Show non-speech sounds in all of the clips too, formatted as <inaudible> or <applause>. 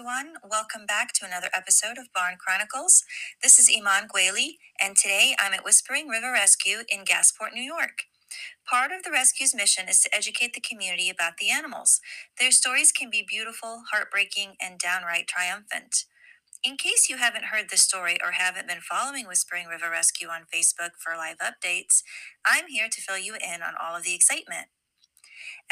Everyone. Welcome back to another episode of Barn Chronicles. This is Iman Gwaley, and today I'm at Whispering River Rescue in Gasport, New York. Part of the rescue's mission is to educate the community about the animals. Their stories can be beautiful, heartbreaking, and downright triumphant. In case you haven't heard the story or haven't been following Whispering River Rescue on Facebook for live updates, I'm here to fill you in on all of the excitement.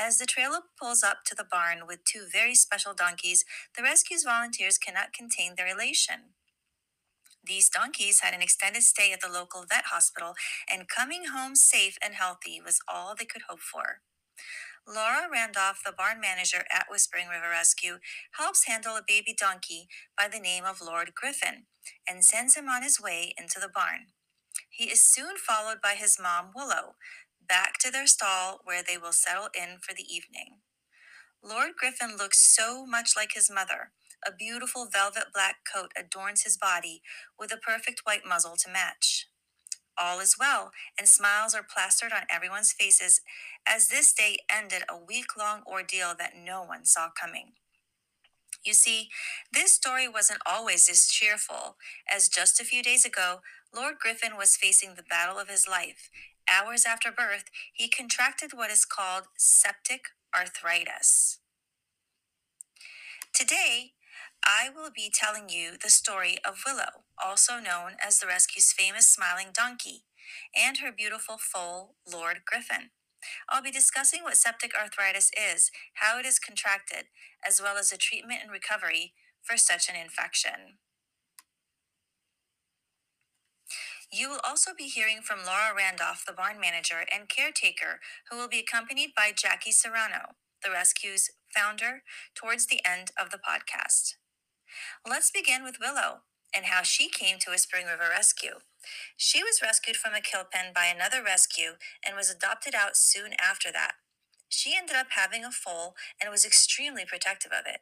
As the trailer pulls up to the barn with two very special donkeys, the rescue's volunteers cannot contain their elation. These donkeys had an extended stay at the local vet hospital, and coming home safe and healthy was all they could hope for. Laura Randolph, the barn manager at Whispering River Rescue, helps handle a baby donkey by the name of Lord Griffin and sends him on his way into the barn. He is soon followed by his mom, Willow, back to their stall where they will settle in for the evening. Lord Griffin looks so much like his mother. A beautiful velvet black coat adorns his body with a perfect white muzzle to match. All is well, and smiles are plastered on everyone's faces as this day ended a week long ordeal that no one saw coming. You see, this story wasn't always as cheerful, as just a few days ago, Lord Griffin was facing the battle of his life. Hours after birth, he contracted what is called septic arthritis. Today, I will be telling you the story of Willow, also known as the rescue's famous smiling donkey, and her beautiful foal, Lord Griffin. I'll be discussing what septic arthritis is, how it is contracted, as well as the treatment and recovery for such an infection. You will also be hearing from Laura Randolph, the barn manager and caretaker, who will be accompanied by Jackie Serrano, the rescue's founder, towards the end of the podcast. Let's begin with Willow and how she came to Whispering River Rescue. She was rescued from a kill pen by another rescue and was adopted out soon after that. She ended up having a foal and was extremely protective of it.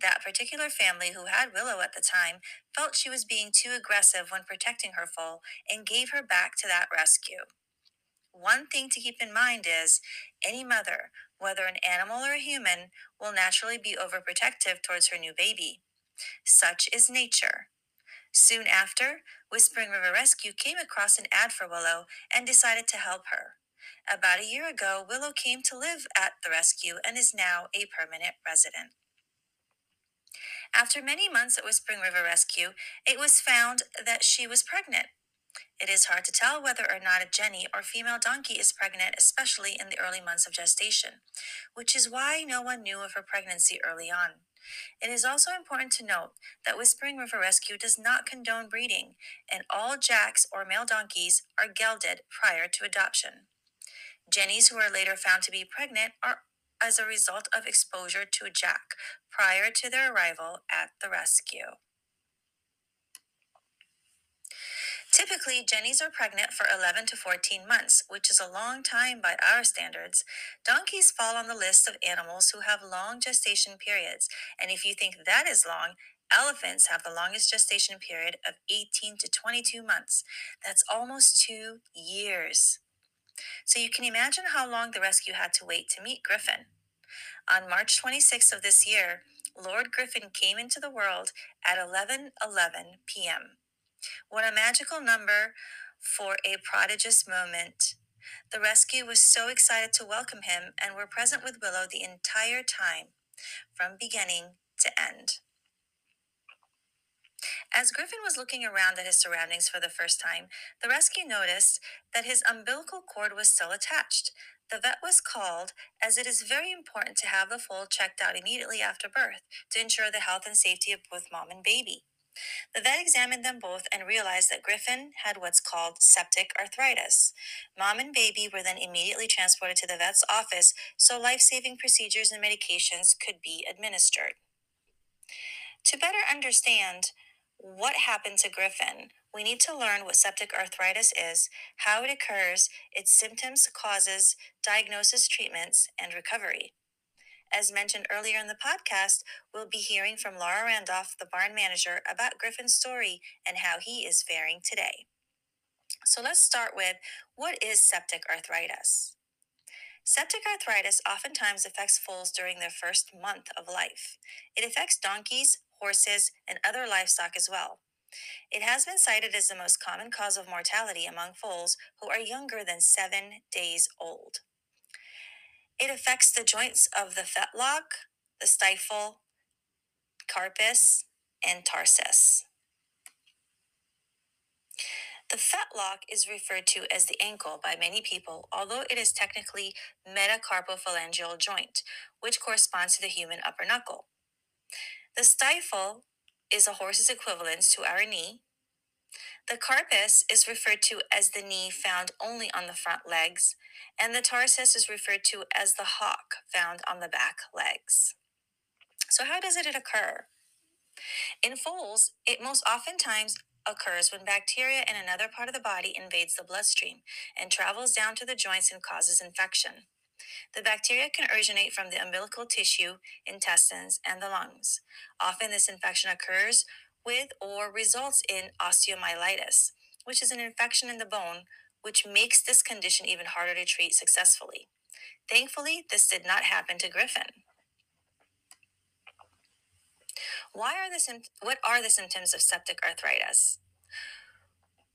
That particular family who had Willow at the time felt she was being too aggressive when protecting her foal and gave her back to that rescue. One thing to keep in mind is any mother, whether an animal or a human, will naturally be overprotective towards her new baby. Such is nature. Soon after, Whispering River Rescue came across an ad for Willow and decided to help her. About a year ago, Willow came to live at the rescue and is now a permanent resident. After many months at Whispering River Rescue, it was found that she was pregnant. It is hard to tell whether or not a Jenny or female donkey is pregnant, especially in the early months of gestation, which is why no one knew of her pregnancy early on. It is also important to note that Whispering River Rescue does not condone breeding, and all jacks or male donkeys are gelded prior to adoption. Jennies who are later found to be pregnant are as a result of exposure to jack prior to their arrival at the rescue. Typically, jennies are pregnant for 11 to 14 months, which is a long time by our standards. Donkeys fall on the list of animals who have long gestation periods, and if you think that is long, elephants have the longest gestation period of 18 to 22 months. That's almost two years. So you can imagine how long the rescue had to wait to meet Griffin. On March 26th of this year, Lord Griffin came into the world at 11:11 p.m. What a magical number for a prodigious moment. The rescue was so excited to welcome him and were present with Willow the entire time, from beginning to end. As Griffin was looking around at his surroundings for the first time, the rescue noticed that his umbilical cord was still attached. The vet was called as it is very important to have the foal checked out immediately after birth to ensure the health and safety of both mom and baby. The vet examined them both and realized that Griffin had what's called septic arthritis. Mom and baby were then immediately transported to the vet's office so life saving procedures and medications could be administered. To better understand what happened to Griffin, we need to learn what septic arthritis is, how it occurs, its symptoms, causes, diagnosis, treatments, and recovery. As mentioned earlier in the podcast, we'll be hearing from Laura Randolph, the barn manager, about Griffin's story and how he is faring today. So let's start with what is septic arthritis? Septic arthritis oftentimes affects foals during their first month of life. It affects donkeys, horses, and other livestock as well. It has been cited as the most common cause of mortality among foals who are younger than seven days old. It affects the joints of the fetlock, the stifle, carpus, and tarsus. The fetlock is referred to as the ankle by many people, although it is technically metacarpophalangeal joint, which corresponds to the human upper knuckle. The stifle is a horse's equivalent to our knee. The carpus is referred to as the knee found only on the front legs, and the tarsus is referred to as the hock found on the back legs. So, how does it occur? In foals, it most oftentimes occurs when bacteria in another part of the body invades the bloodstream and travels down to the joints and causes infection. The bacteria can originate from the umbilical tissue, intestines, and the lungs. Often, this infection occurs with or results in osteomyelitis, which is an infection in the bone, which makes this condition even harder to treat successfully. Thankfully, this did not happen to Griffin. Why are the what are the symptoms of septic arthritis?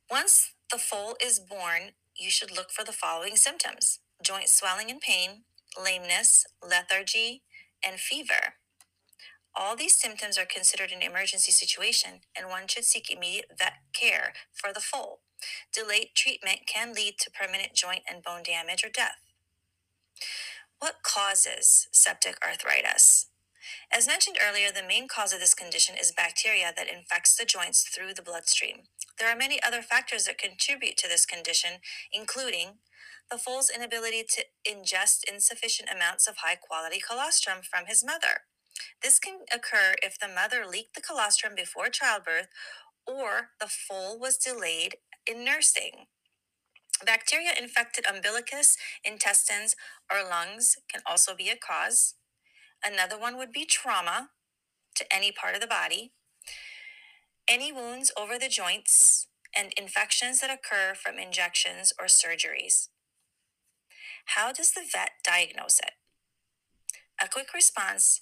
Once the foal is born, you should look for the following symptoms: joint swelling and pain, lameness, lethargy, and fever. All these symptoms are considered an emergency situation, and one should seek immediate vet care for the foal. Delayed treatment can lead to permanent joint and bone damage or death. What causes septic arthritis? As mentioned earlier, the main cause of this condition is bacteria that infects the joints through the bloodstream. There are many other factors that contribute to this condition, including the foal's inability to ingest insufficient amounts of high quality colostrum from his mother. This can occur if the mother leaked the colostrum before childbirth or the foal was delayed in nursing. Bacteria infected umbilicus, intestines, or lungs can also be a cause. Another one would be trauma to any part of the body, any wounds over the joints, and infections that occur from injections or surgeries. How does the vet diagnose it? A quick response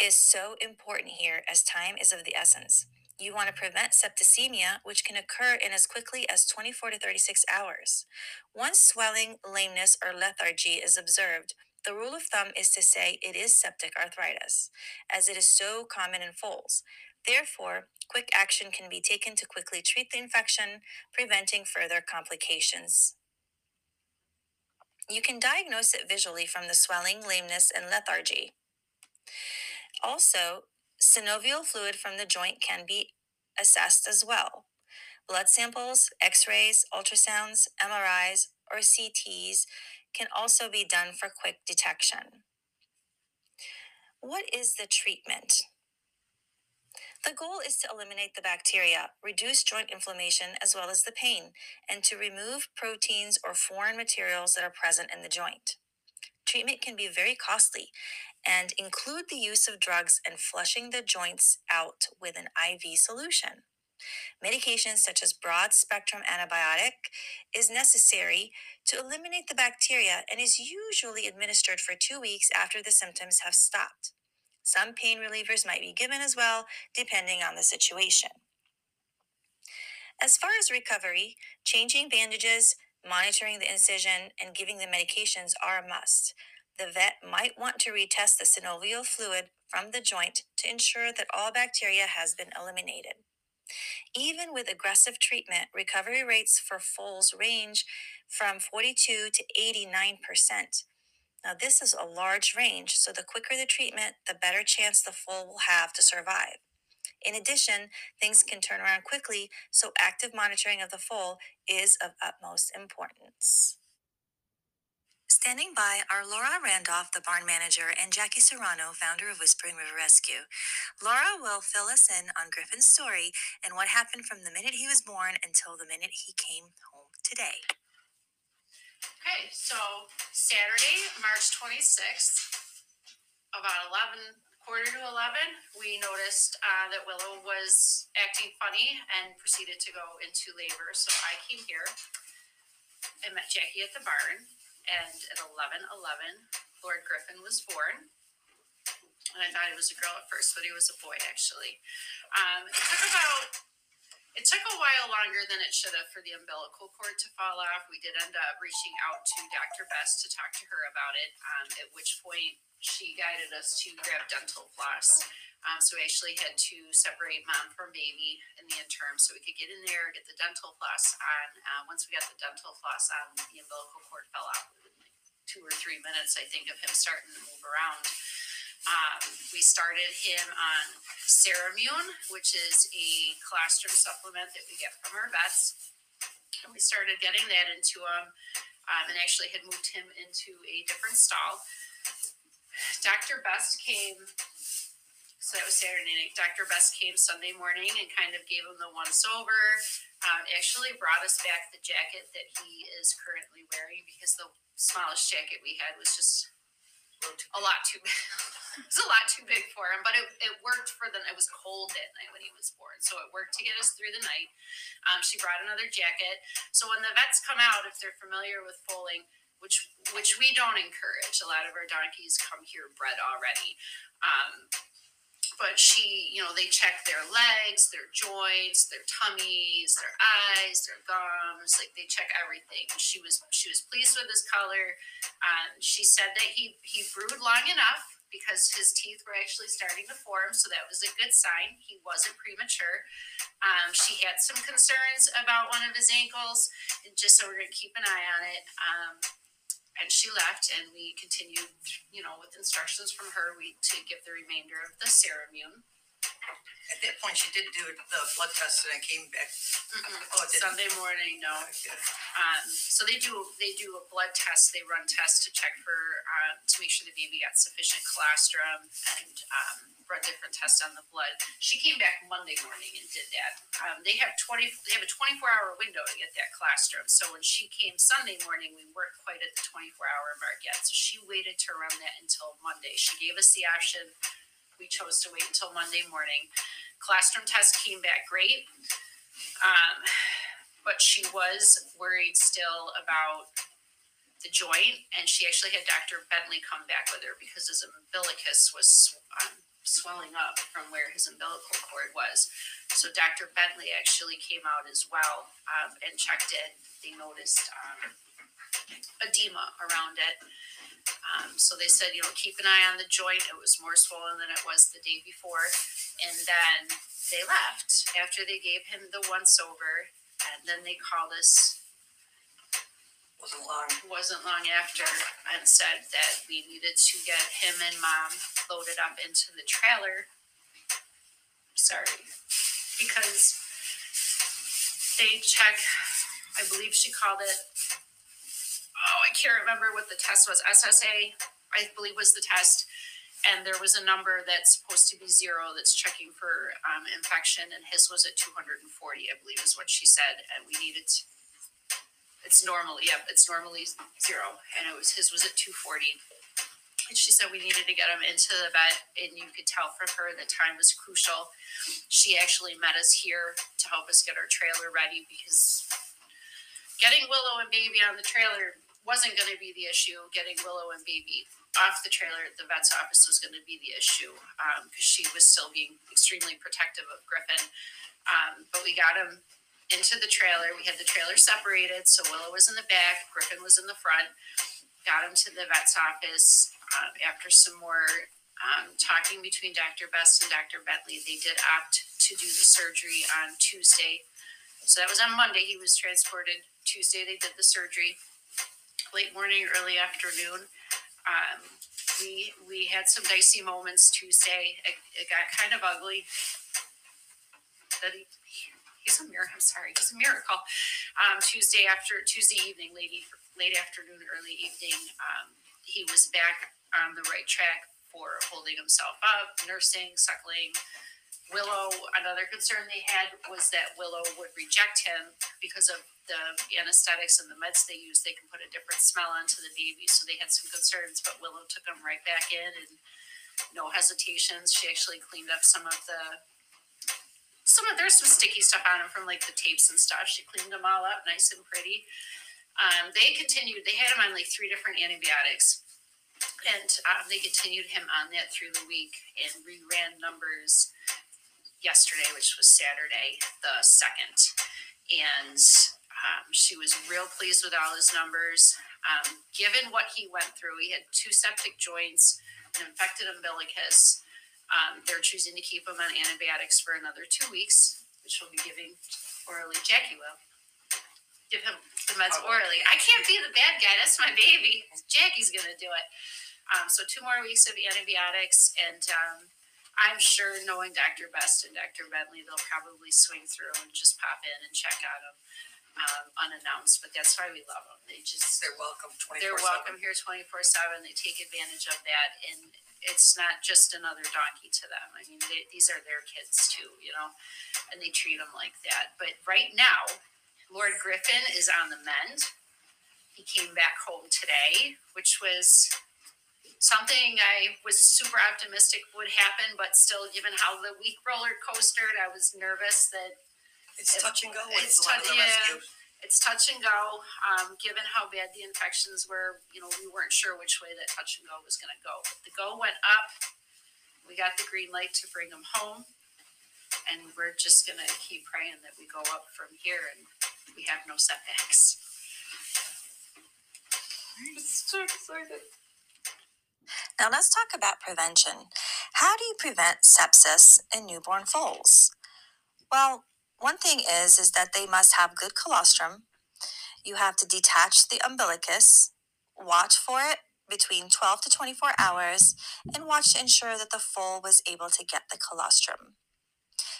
is so important here as time is of the essence. You want to prevent septicemia, which can occur in as quickly as 24 to 36 hours. Once swelling, lameness, or lethargy is observed, the rule of thumb is to say it is septic arthritis, as it is so common in foals. Therefore, quick action can be taken to quickly treat the infection, preventing further complications. You can diagnose it visually from the swelling, lameness, and lethargy. Also, synovial fluid from the joint can be assessed as well. Blood samples, x rays, ultrasounds, MRIs, or CTs can also be done for quick detection. What is the treatment? The goal is to eliminate the bacteria, reduce joint inflammation as well as the pain, and to remove proteins or foreign materials that are present in the joint. Treatment can be very costly and include the use of drugs and flushing the joints out with an IV solution. Medications such as broad spectrum antibiotic is necessary to eliminate the bacteria and is usually administered for two weeks after the symptoms have stopped. Some pain relievers might be given as well, depending on the situation. As far as recovery, changing bandages, monitoring the incision, and giving the medications are a must. The vet might want to retest the synovial fluid from the joint to ensure that all bacteria has been eliminated. Even with aggressive treatment, recovery rates for foals range from 42 to 89%. Now, this is a large range, so the quicker the treatment, the better chance the foal will have to survive. In addition, things can turn around quickly, so active monitoring of the foal is of utmost importance. Standing by are Laura Randolph, the barn manager, and Jackie Serrano, founder of Whispering River Rescue. Laura will fill us in on Griffin's story and what happened from the minute he was born until the minute he came home today. Okay, so Saturday, March twenty-sixth, about eleven, quarter to eleven, we noticed uh, that Willow was acting funny and proceeded to go into labor. So I came here. I met Jackie at the barn, and at eleven eleven, Lord Griffin was born. And I thought it was a girl at first, but he was a boy actually. Um, it took about it took a while longer than it should have for the umbilical cord to fall off. We did end up reaching out to Dr. Best to talk to her about it, um, at which point she guided us to grab dental floss. Um, so we actually had to separate mom from baby in the interim so we could get in there, get the dental floss on. Uh, once we got the dental floss on, the umbilical cord fell out two or three minutes, I think, of him starting to move around. We started him on Seramune, which is a colostrum supplement that we get from our vets. And we started getting that into him um, and actually had moved him into a different stall. Dr. Best came, so that was Saturday night. Dr. Best came Sunday morning and kind of gave him the once over. Um, actually brought us back the jacket that he is currently wearing because the smallest jacket we had was just a lot too big. <laughs> it was a lot too big for him, but it, it worked for the. It was cold that night when he was born, so it worked to get us through the night. Um, she brought another jacket, so when the vets come out, if they're familiar with foaling, which which we don't encourage, a lot of our donkeys come here bred already. Um, but she, you know, they check their legs, their joints, their tummies, their eyes, their gums, like they check everything. She was she was pleased with his color. Um, she said that he he brewed long enough because his teeth were actually starting to form, so that was a good sign. He wasn't premature. Um, she had some concerns about one of his ankles, and just so we're gonna keep an eye on it. Um, and she left, and we continued, you know, with instructions from her, we to give the remainder of the Seramune. At that point, she did do the blood test and it came back. Oh, it didn't. Sunday morning, no. Um, so they do they do a blood test. They run tests to check for um, to make sure the baby got sufficient colostrum and um, run different tests on the blood. She came back Monday morning and did that. Um, they have twenty they have a twenty four hour window to get that colostrum. So when she came Sunday morning, we weren't quite at the twenty four hour mark yet. So she waited to run that until Monday. She gave us the option. We chose to wait until Monday morning. Colostrum test came back great. Um, but she was worried still about the joint, and she actually had Dr. Bentley come back with her because his umbilicus was um, swelling up from where his umbilical cord was. So Dr. Bentley actually came out as well um, and checked it. They noticed um, edema around it. Um, so they said, you know, keep an eye on the joint. It was more swollen than it was the day before. And then they left after they gave him the once over. And then they called us Wasn't long. wasn't long after and said that we needed to get him and mom loaded up into the trailer. Sorry, because they check, I believe she called it, can't remember what the test was, SSA, I believe was the test. And there was a number that's supposed to be zero that's checking for um, infection, and his was at 240, I believe is what she said. And we needed to it's normal, yep, it's normally zero, and it was, his was at two forty. And she said we needed to get him into the vet, and you could tell from her that time was crucial. She actually met us here to help us get our trailer ready because getting Willow and Baby on the trailer wasn't gonna be the issue. Getting Willow and Baby off the trailer at the vet's office was gonna be the issue, um, cause she was still being extremely protective of Griffin. Um, but we got him into the trailer. We had the trailer separated, so Willow was in the back, Griffin was in the front. Got him to the vet's office. Uh, after some more um, talking between Dr. Best and Dr. Bentley, they did opt to do the surgery on Tuesday. So that was on Monday. He was transported. Tuesday, they did the surgery. Late morning, early afternoon. Um, we we had some dicey moments Tuesday. It, it got kind of ugly. That he, he's a miracle. I'm sorry, he's a miracle. Um, Tuesday after Tuesday evening, late late afternoon, early evening, um, he was back on the right track for holding himself up, nursing, suckling. Willow, another concern they had was that Willow would reject him because of the anesthetics and the meds they use. They can put a different smell onto the baby, so they had some concerns. But Willow took him right back in, and no hesitations. She actually cleaned up some of the some of there's some sticky stuff on him from like the tapes and stuff. She cleaned them all up nice and pretty. Um, they continued, they had him on like three different antibiotics. And um, they continued him on that through the week and reran numbers yesterday, which was Saturday, the second. And um, she was real pleased with all his numbers. Um, given what he went through, he had two septic joints, an infected umbilicus. Um, they're choosing to keep him on antibiotics for another two weeks, which we'll be giving orally. Jackie will give him the meds orally. I can't be the bad guy. That's my baby. Jackie's gonna do it. Um, so two more weeks of antibiotics, and um, I'm sure, knowing Dr. Best and Dr. Bentley, they'll probably swing through and just pop in and check on them um, unannounced. But that's why we love them. They just They're welcome they're welcome here twenty four seven. They take advantage of that, and it's not just another donkey to them. I mean, they, these are their kids too, you know, and they treat them like that. But right now, Lord Griffin is on the mend. He came back home today, which was something I was super optimistic would happen, but still, given how the week roller coastered, I was nervous that It's touch and go with It's a lot of touch- the yeah. rescue. it's touch and go. Um, given how bad the infections were, you know, we weren't sure which way that touch and go was going to go. But the go went up. We got the green light to bring them home, and we're just going to keep praying that we go up from here and we have no setbacks. So excited. Now let's talk about prevention. How do you prevent sepsis in newborn foals? Well, one thing is is that they must have good colostrum. You have to detach the umbilicus, watch for it between 12 to 24 hours, and watch to ensure that the foal was able to get the colostrum.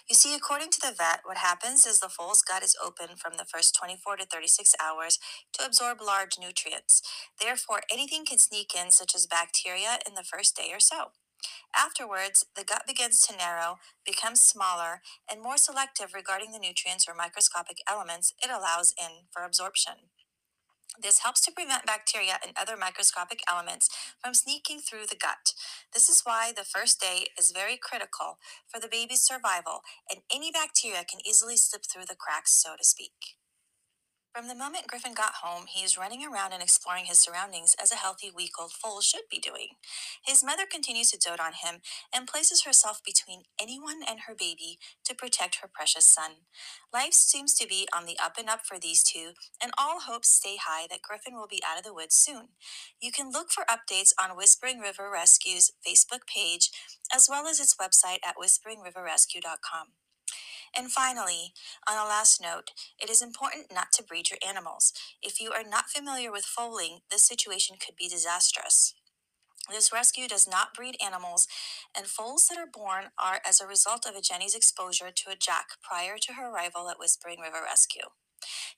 You see, according to the vet, what happens is the foal's gut is open from the first 24 to 36 hours to absorb large nutrients. Therefore, anything can sneak in, such as bacteria, in the first day or so. Afterwards, the gut begins to narrow, becomes smaller, and more selective regarding the nutrients or microscopic elements it allows in for absorption. This helps to prevent bacteria and other microscopic elements from sneaking through the gut. This is why the first day is very critical for the baby's survival, and any bacteria can easily slip through the cracks, so to speak. From the moment Griffin got home, he is running around and exploring his surroundings as a healthy week old foal should be doing. His mother continues to dote on him and places herself between anyone and her baby to protect her precious son. Life seems to be on the up and up for these two, and all hopes stay high that Griffin will be out of the woods soon. You can look for updates on Whispering River Rescue's Facebook page as well as its website at whisperingriverrescue.com. And finally, on a last note, it is important not to breed your animals. If you are not familiar with foaling, this situation could be disastrous. This rescue does not breed animals, and foals that are born are as a result of a Jenny's exposure to a jack prior to her arrival at Whispering River Rescue.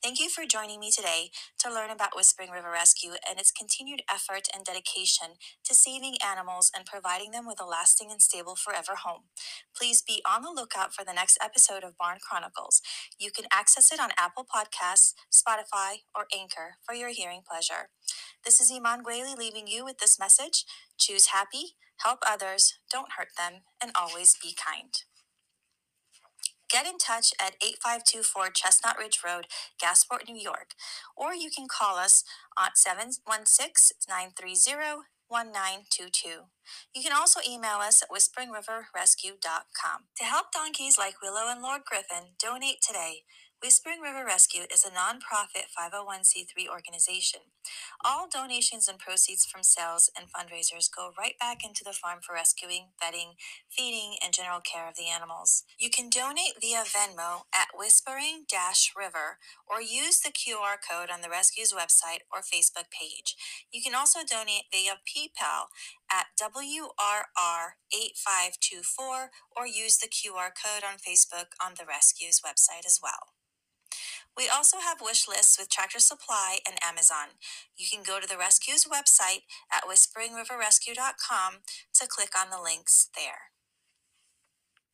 Thank you for joining me today to learn about Whispering River Rescue and its continued effort and dedication to saving animals and providing them with a lasting and stable forever home. Please be on the lookout for the next episode of Barn Chronicles. You can access it on Apple Podcasts, Spotify, or Anchor for your hearing pleasure. This is Iman Gwaley leaving you with this message choose happy, help others, don't hurt them, and always be kind. Get in touch at 8524 Chestnut Ridge Road, Gasport, New York, or you can call us at 716 930 1922. You can also email us at whisperingriverrescue.com. To help donkeys like Willow and Lord Griffin, donate today. Whispering River Rescue is a nonprofit 501c3 organization. All donations and proceeds from sales and fundraisers go right back into the farm for rescuing, vetting, feeding, and general care of the animals. You can donate via Venmo at Whispering River or use the QR code on the rescue's website or Facebook page. You can also donate via PayPal at WRR8524 or use the QR code on Facebook on the rescue's website as well. We also have wish lists with Tractor Supply and Amazon. You can go to the rescue's website at whisperingriverrescue.com to click on the links there.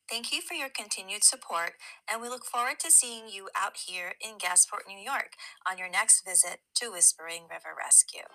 Thank you for your continued support, and we look forward to seeing you out here in Gasport, New York on your next visit to Whispering River Rescue.